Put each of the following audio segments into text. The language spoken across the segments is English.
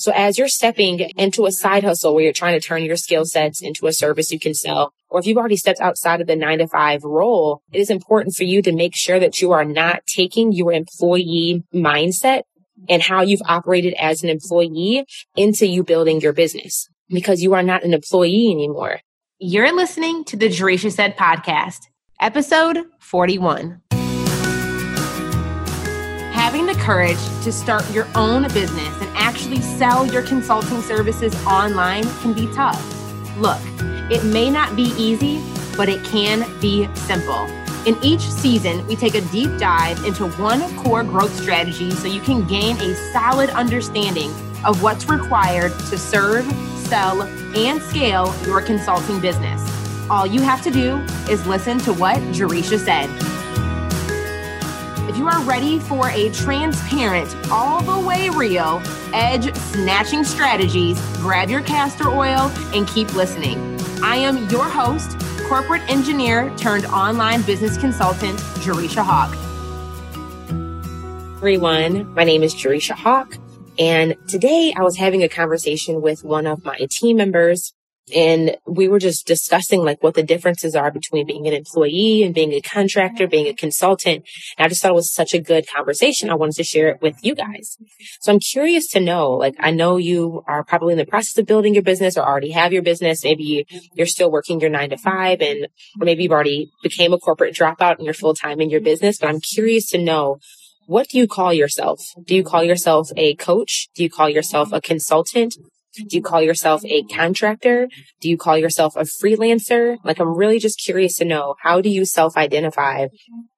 So as you're stepping into a side hustle where you're trying to turn your skill sets into a service you can sell, or if you've already stepped outside of the nine to five role, it is important for you to make sure that you are not taking your employee mindset and how you've operated as an employee into you building your business because you are not an employee anymore. You're listening to the Jerisha Said podcast, episode 41 having the courage to start your own business actually sell your consulting services online can be tough. Look, it may not be easy, but it can be simple. In each season, we take a deep dive into one core growth strategy so you can gain a solid understanding of what's required to serve, sell, and scale your consulting business. All you have to do is listen to what Jerisha said. You are ready for a transparent, all the way real, edge snatching strategies, grab your castor oil and keep listening. I am your host, corporate engineer turned online business consultant, Jerisha Hawk. Everyone, my name is Jerisha Hawk. And today I was having a conversation with one of my team members and we were just discussing like what the differences are between being an employee and being a contractor, being a consultant. And I just thought it was such a good conversation. I wanted to share it with you guys. So I'm curious to know, like, I know you are probably in the process of building your business or already have your business. Maybe you're still working your nine to five and, or maybe you've already became a corporate dropout and you're full time in your business. But I'm curious to know what do you call yourself? Do you call yourself a coach? Do you call yourself a consultant? Do you call yourself a contractor? Do you call yourself a freelancer? Like, I'm really just curious to know how do you self identify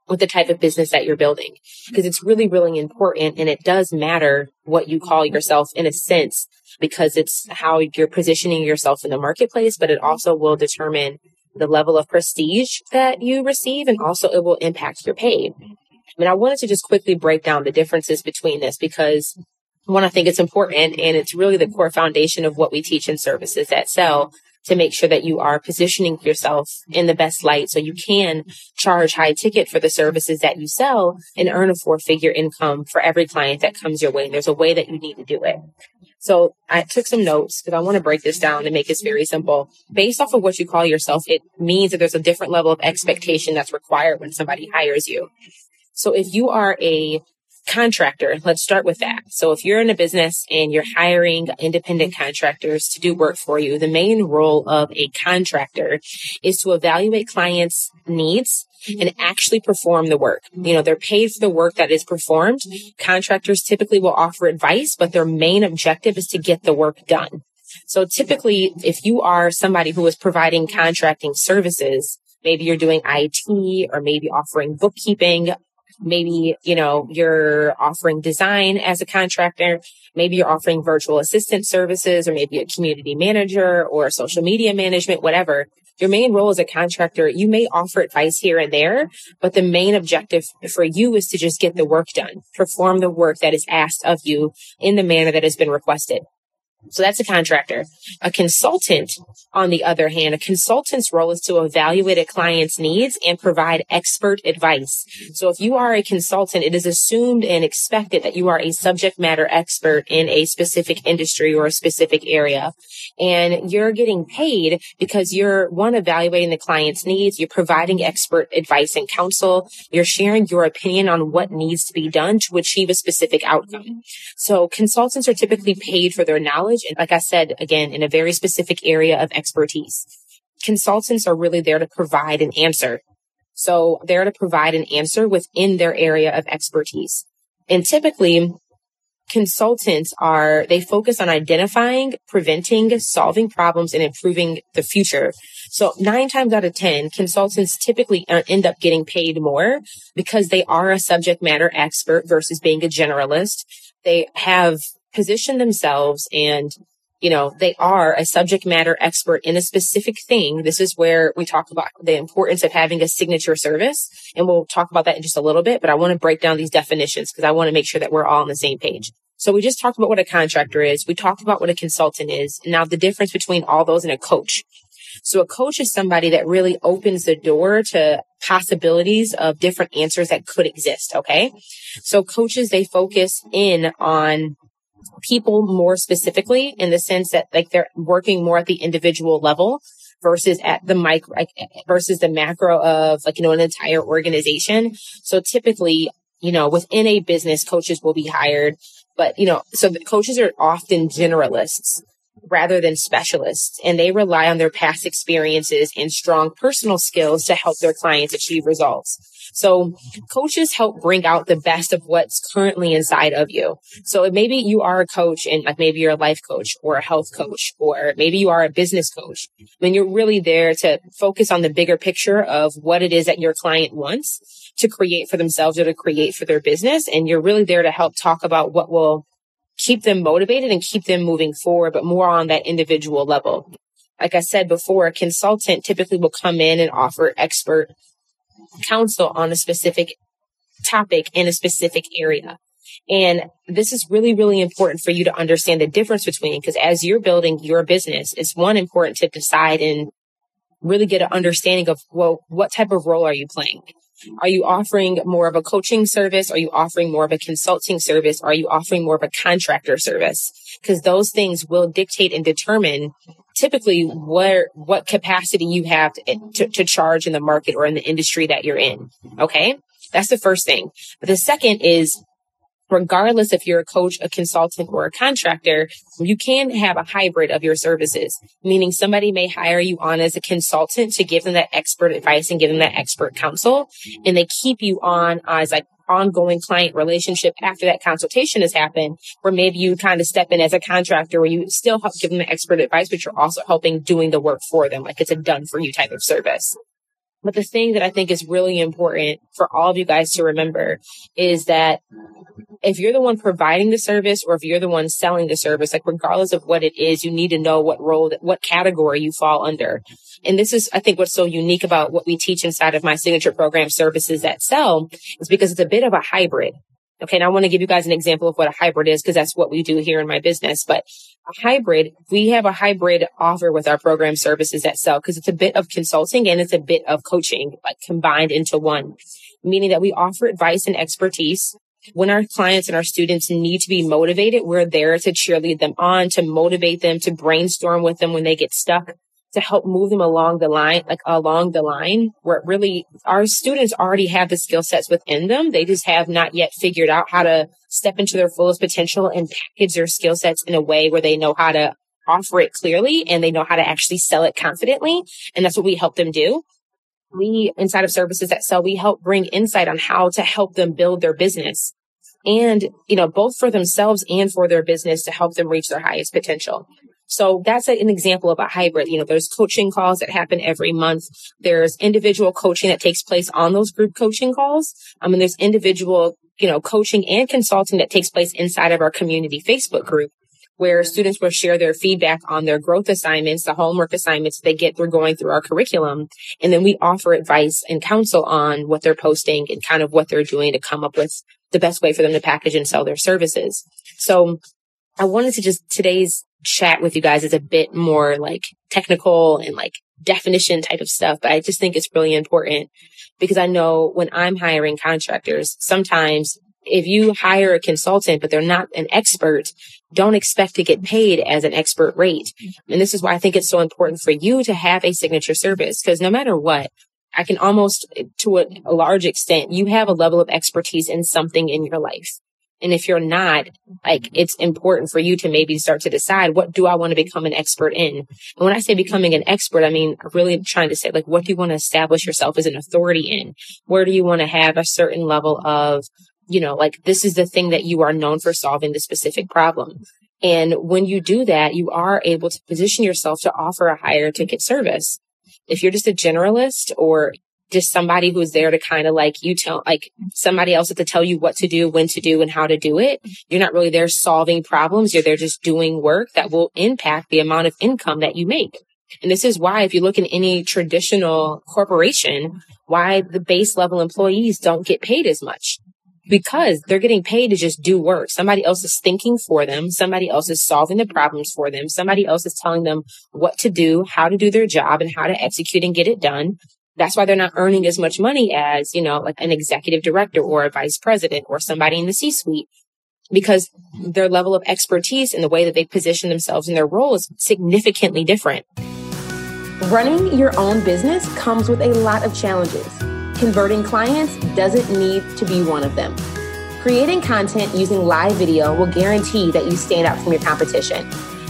with the type of business that you're building? Because it's really, really important and it does matter what you call yourself in a sense because it's how you're positioning yourself in the marketplace, but it also will determine the level of prestige that you receive and also it will impact your pay. I mean, I wanted to just quickly break down the differences between this because one, I think it's important and it's really the core foundation of what we teach in Services That Sell to make sure that you are positioning yourself in the best light so you can charge high ticket for the services that you sell and earn a four figure income for every client that comes your way. And there's a way that you need to do it. So I took some notes because I want to break this down and make this very simple. Based off of what you call yourself, it means that there's a different level of expectation that's required when somebody hires you. So if you are a contractor, let's start with that. So if you're in a business and you're hiring independent mm-hmm. contractors to do work for you, the main role of a contractor is to evaluate clients' needs and mm-hmm. actually perform the work. You know, they're paid for the work that is performed. Contractors typically will offer advice, but their main objective is to get the work done. So typically, if you are somebody who is providing contracting services, maybe you're doing IT or maybe offering bookkeeping, Maybe, you know, you're offering design as a contractor. Maybe you're offering virtual assistant services or maybe a community manager or social media management, whatever. Your main role as a contractor, you may offer advice here and there, but the main objective for you is to just get the work done, perform the work that is asked of you in the manner that has been requested. So that's a contractor. A consultant, on the other hand, a consultant's role is to evaluate a client's needs and provide expert advice. So if you are a consultant, it is assumed and expected that you are a subject matter expert in a specific industry or a specific area. And you're getting paid because you're one, evaluating the client's needs. You're providing expert advice and counsel. You're sharing your opinion on what needs to be done to achieve a specific outcome. So consultants are typically paid for their knowledge knowledge. And like I said, again, in a very specific area of expertise. Consultants are really there to provide an answer. So they're to provide an answer within their area of expertise. And typically consultants are, they focus on identifying, preventing, solving problems and improving the future. So nine times out of 10, consultants typically uh, end up getting paid more because they are a subject matter expert versus being a generalist. They have position themselves and you know, they are a subject matter expert in a specific thing. This is where we talk about the importance of having a signature service. And we'll talk about that in just a little bit, but I want to break down these definitions because I want to make sure that we're all on the same page. So we just talked about what a contractor is. We talked about what a consultant is. Now the difference between all those and a coach. So a coach is somebody that really opens the door to possibilities of different answers that could exist. Okay. So coaches, they focus in on people more specifically in the sense that like they're working more at the individual level versus at the micro like, versus the macro of like, you know, an entire organization. So typically, you know, within a business, coaches will be hired, but you know, so the coaches are often generalists rather than specialists and they rely on their past experiences and strong personal skills to help their clients achieve results. So coaches help bring out the best of what's currently inside of you. So maybe you are a coach and like maybe you're a life coach or a health coach, or maybe you are a business coach. When you're really there to focus on the bigger picture of what it is that your client wants to create for themselves or to create for their business. And you're really there to help talk about what will keep them motivated and keep them moving forward, but more on that individual level. Like I said before, a consultant typically will come in and offer expert counsel on a specific topic in a specific area. And this is really, really important for you to understand the difference between, because as you're building your business, it's one important to decide and really get an understanding of, well, what type of role are you playing? Are you offering more of a coaching service? Are you offering more of a consulting service? Are you offering more of a contractor service? Because those things will dictate and determine typically where, what capacity you have to, mm-hmm. to, to charge in the market or in the industry that you're in. Okay. That's the first thing. But the second is regardless if you're a coach, a consultant, or a contractor, you can have a hybrid of your services, meaning somebody may hire you on as a consultant to give them that expert advice and give them that expert counsel. And they keep you on as like ongoing client relationship after that consultation has happened, where maybe you kind of step in as a contractor where you still help give them the expert advice, but you're also helping doing the work for them. Like it's a done for you type of service. But the thing that I think is really important for all of you guys to remember is that if you're the one providing the service or if you're the one selling the service, like regardless of what it is, you need to know what role, what category you fall under. And this is, I think, what's so unique about what we teach inside of my signature program services that sell is because it's a bit of a hybrid. Okay. And I want to give you guys an example of what a hybrid is because that's what we do here in my business. But a hybrid, we have a hybrid offer with our program services that sell because it's a bit of consulting and it's a bit of coaching, like combined into one, meaning that we offer advice and expertise. When our clients and our students need to be motivated, we're there to cheerlead them on, to motivate them, to brainstorm with them when they get stuck, to help move them along the line, like along the line where really our students already have the skill sets within them. They just have not yet figured out how to step into their fullest potential and package their skill sets in a way where they know how to offer it clearly and they know how to actually sell it confidently. And that's what we help them do. We inside of services that sell, we help bring insight on how to help them build their business and, you know, both for themselves and for their business to help them reach their highest potential. So that's an example of a hybrid. You know, there's coaching calls that happen every month. There's individual coaching that takes place on those group coaching calls. Um, I mean, there's individual, you know, coaching and consulting that takes place inside of our community Facebook group where students will share their feedback on their growth assignments, the homework assignments they get through going through our curriculum. And then we offer advice and counsel on what they're posting and kind of what they're doing to come up with the best way for them to package and sell their services. So I wanted to just today's chat with you guys is a bit more like technical and like definition type of stuff, but I just think it's really important because I know when I'm hiring contractors, sometimes if you hire a consultant, but they're not an expert, don't expect to get paid as an expert rate. And this is why I think it's so important for you to have a signature service because no matter what, I can almost to a, large extent, you have a level of expertise in something in your life. And if you're not, like, mm-hmm. it's important for you to maybe start to decide, what do I want to become an expert in? And when I say becoming an expert, I mean, really trying to say, like, what do you want to establish yourself as an authority in? Where do you want to have a certain level of, you know, like, this is the thing that you are known for solving the specific problem. And when you do that, you are able to position yourself to offer a higher ticket service. If you're just a generalist or just somebody who's there to kind of like you tell, like somebody else to tell you what to do, when to do and how to do it. You're not really there solving problems. You're there just doing work that will impact the amount of income that you make. And this is why if you look in any traditional corporation, why the base level employees don't get paid as much because they're getting paid to just do work. Somebody else is thinking for them. Somebody else is solving the problems for them. Somebody else is telling them what to do, how to do their job and how to execute and get it done. That's why they're not earning as much money as, you know, like an executive director or a vice president or somebody in the C suite. because their level of expertise and the way that they position themselves in their role is significantly different. Running your own business comes with a lot of challenges. Converting clients doesn't need to be one of them. Creating content using live video will guarantee that you stand out from your competition.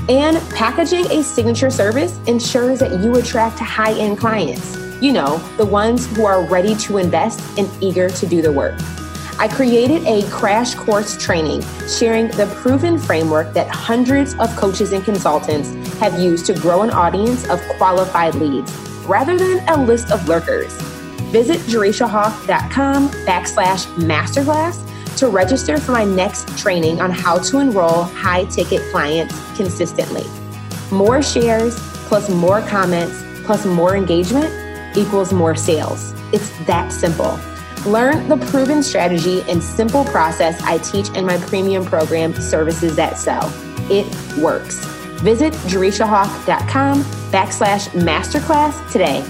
And packaging a signature service ensures that you attract high end clients. You know, the ones who are ready to invest and eager to do the work. I created a crash course training sharing the proven framework that hundreds of coaches and consultants have used to grow an audience of qualified leads rather than a list of lurkers. Visit JerishaHawk.com backslash masterclass to register for my next training on how to enroll high ticket clients consistently. More shares plus more comments plus more engagement equals more sales. It's that simple. Learn the proven strategy and simple process I teach in my premium program, Services That Sell. It works. Visit JerishaHawk.com backslash masterclass today.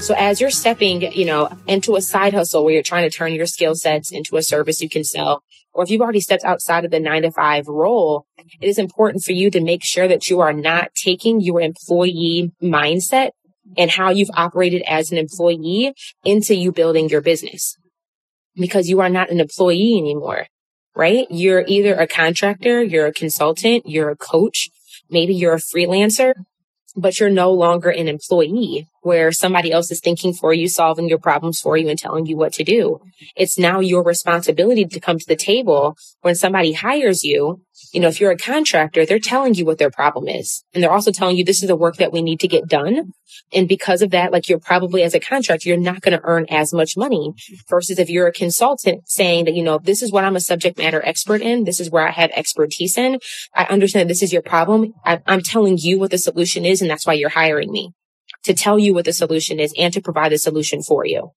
So as you're stepping, you know, into a side hustle where you're trying to turn your skill sets into a service you can sell, or if you've already stepped outside of the nine to five role, it is important for you to make sure that you are not taking your employee mindset and how you've operated as an employee into you building your business because you are not an employee anymore, right? You're either a contractor, you're a consultant, you're a coach, maybe you're a freelancer, but you're no longer an employee where somebody else is thinking for you, solving your problems for you and telling you what to do. It's now your responsibility to come to the table when somebody hires you. You know, if you're a contractor, they're telling you what their problem is. And they're also telling you this is the work that we need to get done. And because of that, like you're probably as a contractor, you're not going to earn as much money versus if you're a consultant saying that, you know, this is what I'm a subject matter expert in. This is where I have expertise in. I understand this is your problem. I, I'm telling you what the solution is. And that's why you're hiring me to tell you what the solution is and to provide the solution for you.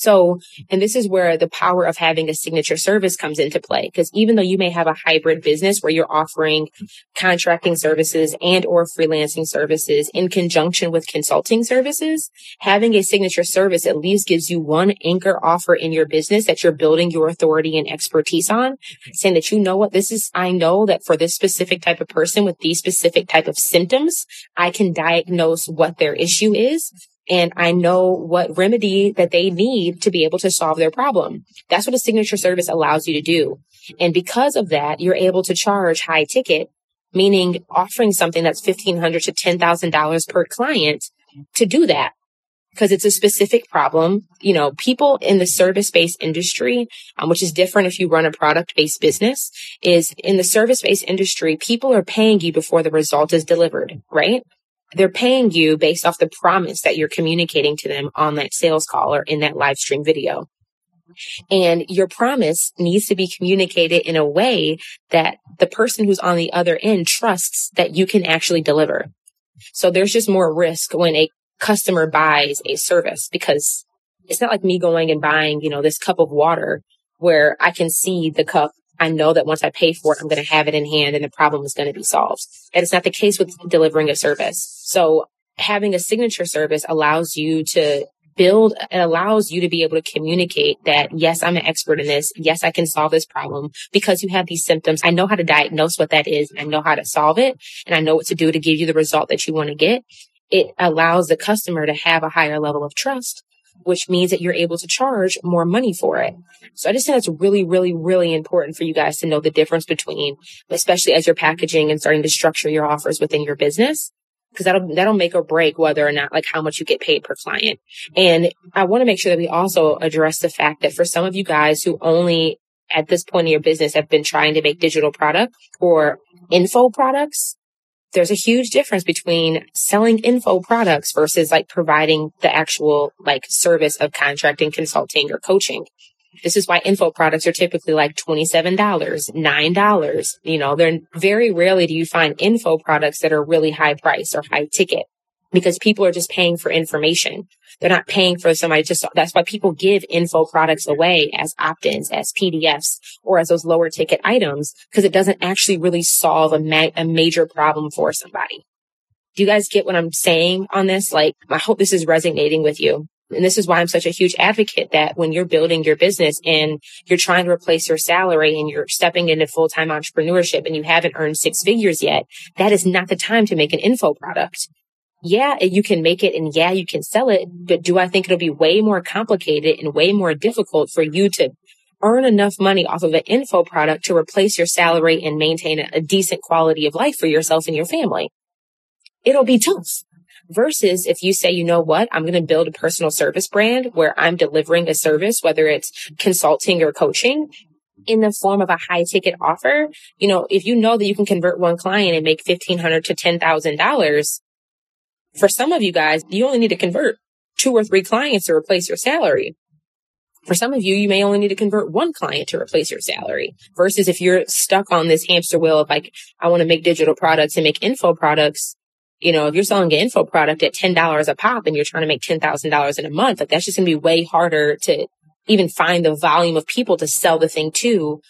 So, and this is where the power of having a signature service comes into play. Because even though you may have a hybrid business where you're offering contracting services and or freelancing services in conjunction with consulting services, having a signature service at least gives you one anchor offer in your business that you're building your authority and expertise on, saying that you know what this is. I know that for this specific type of person with these specific type of symptoms, I can diagnose what their issue is and I know what remedy that they need to be able to solve their problem. That's what a signature service allows you to do. And because of that, you're able to charge high ticket, meaning offering something that's $1,500 to $10,000 per client to do that. Because it's a specific problem. You know, people in the service based industry, um, which is different if you run a product based business, is in the service based industry, people are paying you before the result is delivered, right? They're paying you based off the promise that you're communicating to them on that sales call or in that live stream video. And your promise needs to be communicated in a way that the person who's on the other end trusts that you can actually deliver. So there's just more risk when a customer buys a service because it's not like me going and buying, you know, this cup of water where I can see the cup I know that once I pay for it, I'm going to have it in hand and the problem is going to be solved. And it's not the case with delivering a service. So having a signature service allows you to build, it allows you to be able to communicate that, yes, I'm an expert in this. Yes, I can solve this problem because you have these symptoms. I know how to diagnose what that is. I know how to solve it and I know what to do to give you the result that you want to get. It allows the customer to have a higher level of trust which means that you're able to charge more money for it. So I just think that's really, really, really important for you guys to know the difference between, especially as you're packaging and starting to structure your offers within your business. Cause that'll, that'll make or break whether or not like how much you get paid per client. And I want to make sure that we also address the fact that for some of you guys who only at this point in your business have been trying to make digital product or info products, there's a huge difference between selling info products versus like providing the actual like service of contracting, consulting or coaching. This is why info products are typically like $27, $9. You know, they're very rarely do you find info products that are really high price or high ticket because people are just paying for information. They're not paying for somebody to, that's why people give info products away as opt-ins, as PDFs, or as those lower ticket items, because it doesn't actually really solve a, ma- a major problem for somebody. Do you guys get what I'm saying on this? Like, I hope this is resonating with you. And this is why I'm such a huge advocate that when you're building your business and you're trying to replace your salary and you're stepping into full-time entrepreneurship and you haven't earned six figures yet, that is not the time to make an info product. Yeah, you can make it and yeah, you can sell it, but do I think it'll be way more complicated and way more difficult for you to earn enough money off of an info product to replace your salary and maintain a decent quality of life for yourself and your family? It'll be tough. Versus if you say, you know what, I'm going to build a personal service brand where I'm delivering a service, whether it's consulting or coaching in the form of a high ticket offer. You know, if you know that you can convert one client and make 1,500 to $10,000, for some of you guys, you only need to convert two or three clients to replace your salary. For some of you, you may only need to convert one client to replace your salary versus if you're stuck on this hamster wheel of like, I want to make digital products and make info products you know, if you're selling an info product at $10 a pop and you're trying to make $10,000 in a month, like that's just going to be way harder to even find the volume of people to sell the thing to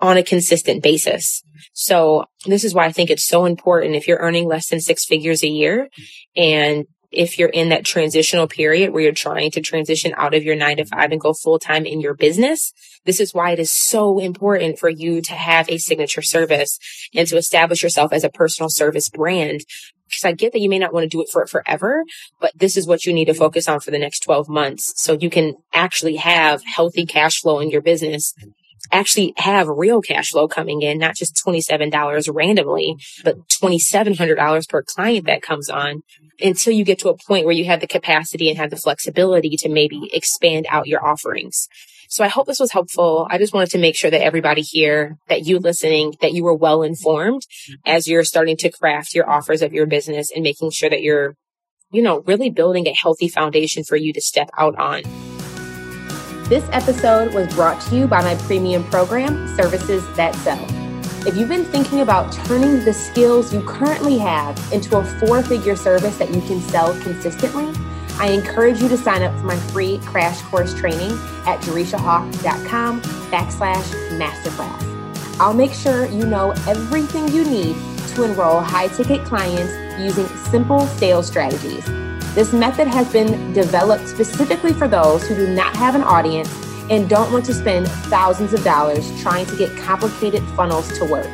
on a consistent basis. So this is why I think it's so important if you're earning less than six figures a year and if you're in that transitional period where you're trying to transition out of your nine to five and go full time in your business, this is why it is so important for you to have a signature service and to establish yourself as a personal service brand because I get that you may not want to do it for it forever, but this is what you need to focus on for the next 12 months. So you can actually have healthy cash flow in your business, actually have real cash flow coming in, not just $27 randomly, but $2,700 per client that comes on until you get to a point where you have the capacity and have the flexibility to maybe expand out your offerings. So I hope this was helpful. I just wanted to make sure that everybody here, that you listening, that you were well informed as you're starting to craft your offers of your business and making sure that you're, you know, really building a healthy foundation for you to step out on. This episode was brought to you by my premium program, Services That Sell. If you've been thinking about turning the skills you currently have into a four figure service that you can sell consistently, I encourage you to sign up for my free crash course training at jerishahawk.com backslash masterclass. I'll make sure you know everything you need to enroll high ticket clients using simple sales strategies. This method has been developed specifically for those who do not have an audience and don't want to spend thousands of dollars trying to get complicated funnels to work.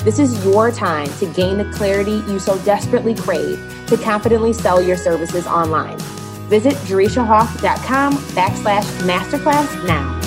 This is your time to gain the clarity you so desperately crave to confidently sell your services online. Visit jerishahawk.com backslash masterclass now.